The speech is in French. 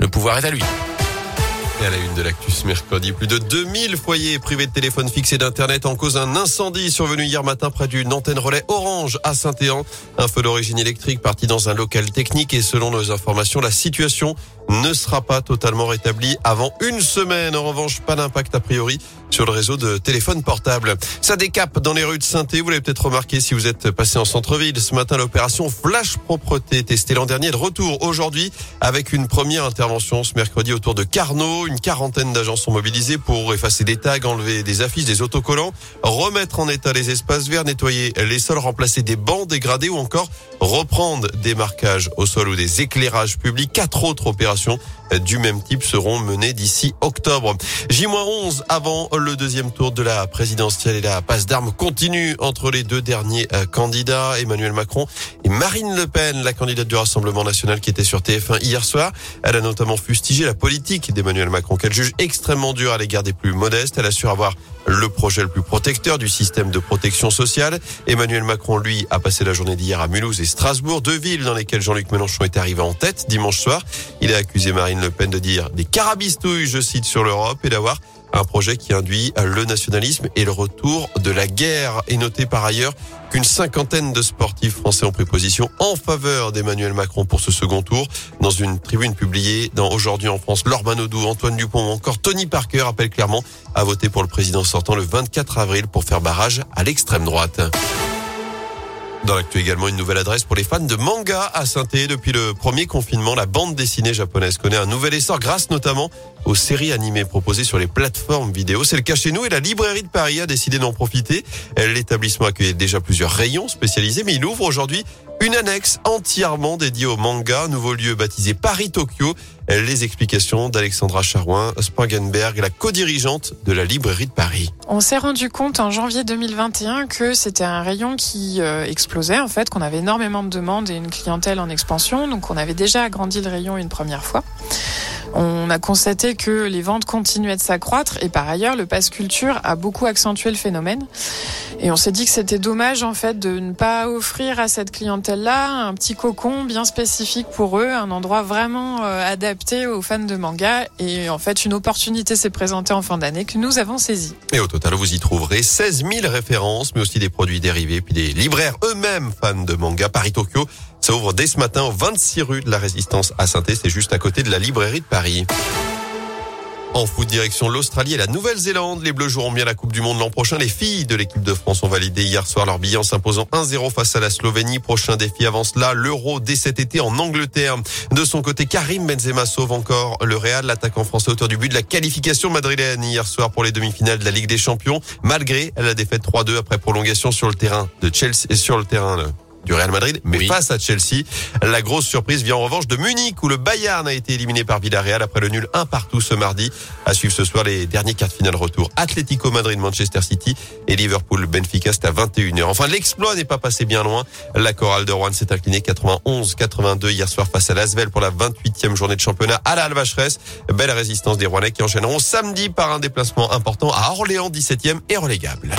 Le pouvoir est à lui. Et à la une de l'actus mercredi, plus de 2000 foyers privés de téléphone fixe et d'internet en cause d'un incendie survenu hier matin près d'une antenne relais Orange à Saint-Éan. Un feu d'origine électrique parti dans un local technique et selon nos informations, la situation ne sera pas totalement rétablie avant une semaine. En revanche, pas d'impact a priori sur le réseau de téléphone portable. Ça décape dans les rues de saint Vous l'avez peut-être remarqué si vous êtes passé en centre-ville. Ce matin, l'opération Flash Propreté testée l'an dernier de retour aujourd'hui avec une première intervention ce mercredi autour de Carnot. Une quarantaine d'agents sont mobilisés pour effacer des tags, enlever des affiches, des autocollants, remettre en état les espaces verts, nettoyer les sols, remplacer des bancs dégradés ou encore reprendre des marquages au sol ou des éclairages publics. Quatre autres opérations du même type seront menées d'ici octobre. J-11 avant le deuxième tour de la présidentielle et la passe d'armes continue entre les deux derniers euh, candidats, Emmanuel Macron et Marine Le Pen, la candidate du Rassemblement national qui était sur TF1 hier soir. Elle a notamment fustigé la politique d'Emmanuel Macron qu'elle juge extrêmement dure à l'égard des plus modestes. Elle assure avoir le projet le plus protecteur du système de protection sociale. Emmanuel Macron, lui, a passé la journée d'hier à Mulhouse et Strasbourg, deux villes dans lesquelles Jean-Luc Mélenchon est arrivé en tête dimanche soir. Il a accusé Marine Le Pen de dire des carabistouilles, je cite, sur l'Europe et d'avoir un projet qui induit le nationalisme et le retour de la guerre. Et notez par ailleurs qu'une cinquantaine de sportifs français ont pris position en faveur d'Emmanuel Macron pour ce second tour. Dans une tribune publiée dans Aujourd'hui en France, Laure Manodou, Antoine Dupont ou encore Tony Parker appellent clairement à voter pour le président sortant le 24 avril pour faire barrage à l'extrême droite. Dans l'actu également, une nouvelle adresse pour les fans de manga à saint Depuis le premier confinement, la bande dessinée japonaise connaît un nouvel essor grâce notamment aux séries animées proposées sur les plateformes vidéo. C'est le cas chez nous et la librairie de Paris a décidé d'en profiter. L'établissement accueille déjà plusieurs rayons spécialisés, mais il ouvre aujourd'hui une annexe entièrement dédiée au manga, nouveau lieu baptisé Paris-Tokyo. Les explications d'Alexandra Charouin, Spangenberg, la co-dirigeante de la librairie de Paris. On s'est rendu compte en janvier 2021 que c'était un rayon qui euh, explosait, en fait, qu'on avait énormément de demandes et une clientèle en expansion. Donc on avait déjà agrandi le rayon une première fois. On a constaté que les ventes continuaient de s'accroître et par ailleurs, le pass culture a beaucoup accentué le phénomène. Et on s'est dit que c'était dommage en fait de ne pas offrir à cette clientèle-là un petit cocon bien spécifique pour eux, un endroit vraiment euh, adapté aux fans de manga. Et en fait, une opportunité s'est présentée en fin d'année que nous avons saisie. Et au total, vous y trouverez 16 000 références, mais aussi des produits dérivés, puis des libraires eux-mêmes fans de manga. Paris-Tokyo, ça ouvre dès ce matin au 26 rue de la Résistance à saint c'est juste à côté de la librairie de Paris. En foot direction l'Australie et la Nouvelle-Zélande, les Bleus joueront bien la Coupe du Monde l'an prochain. Les filles de l'équipe de France ont validé hier soir leur billet en s'imposant 1-0 face à la Slovénie. Prochain défi avant cela, l'Euro dès cet été en Angleterre. De son côté, Karim Benzema sauve encore le Real, l'attaquant français auteur du but de la qualification madrilène hier soir pour les demi-finales de la Ligue des Champions, malgré la défaite 3-2 après prolongation sur le terrain de Chelsea et sur le terrain du Real Madrid, mais face à Chelsea. La grosse surprise vient en revanche de Munich où le Bayern a été éliminé par Villarreal après le nul un partout ce mardi. À suivre ce soir les derniers quarts de finale retour. Atlético Madrid, Manchester City et Liverpool, Benfica, c'est à 21h. Enfin, l'exploit n'est pas passé bien loin. La chorale de Rouen s'est inclinée 91-82 hier soir face à Lasvel pour la 28e journée de championnat à la Alvacheresse. Belle résistance des Rouennais qui enchaîneront samedi par un déplacement important à Orléans 17e et relégable.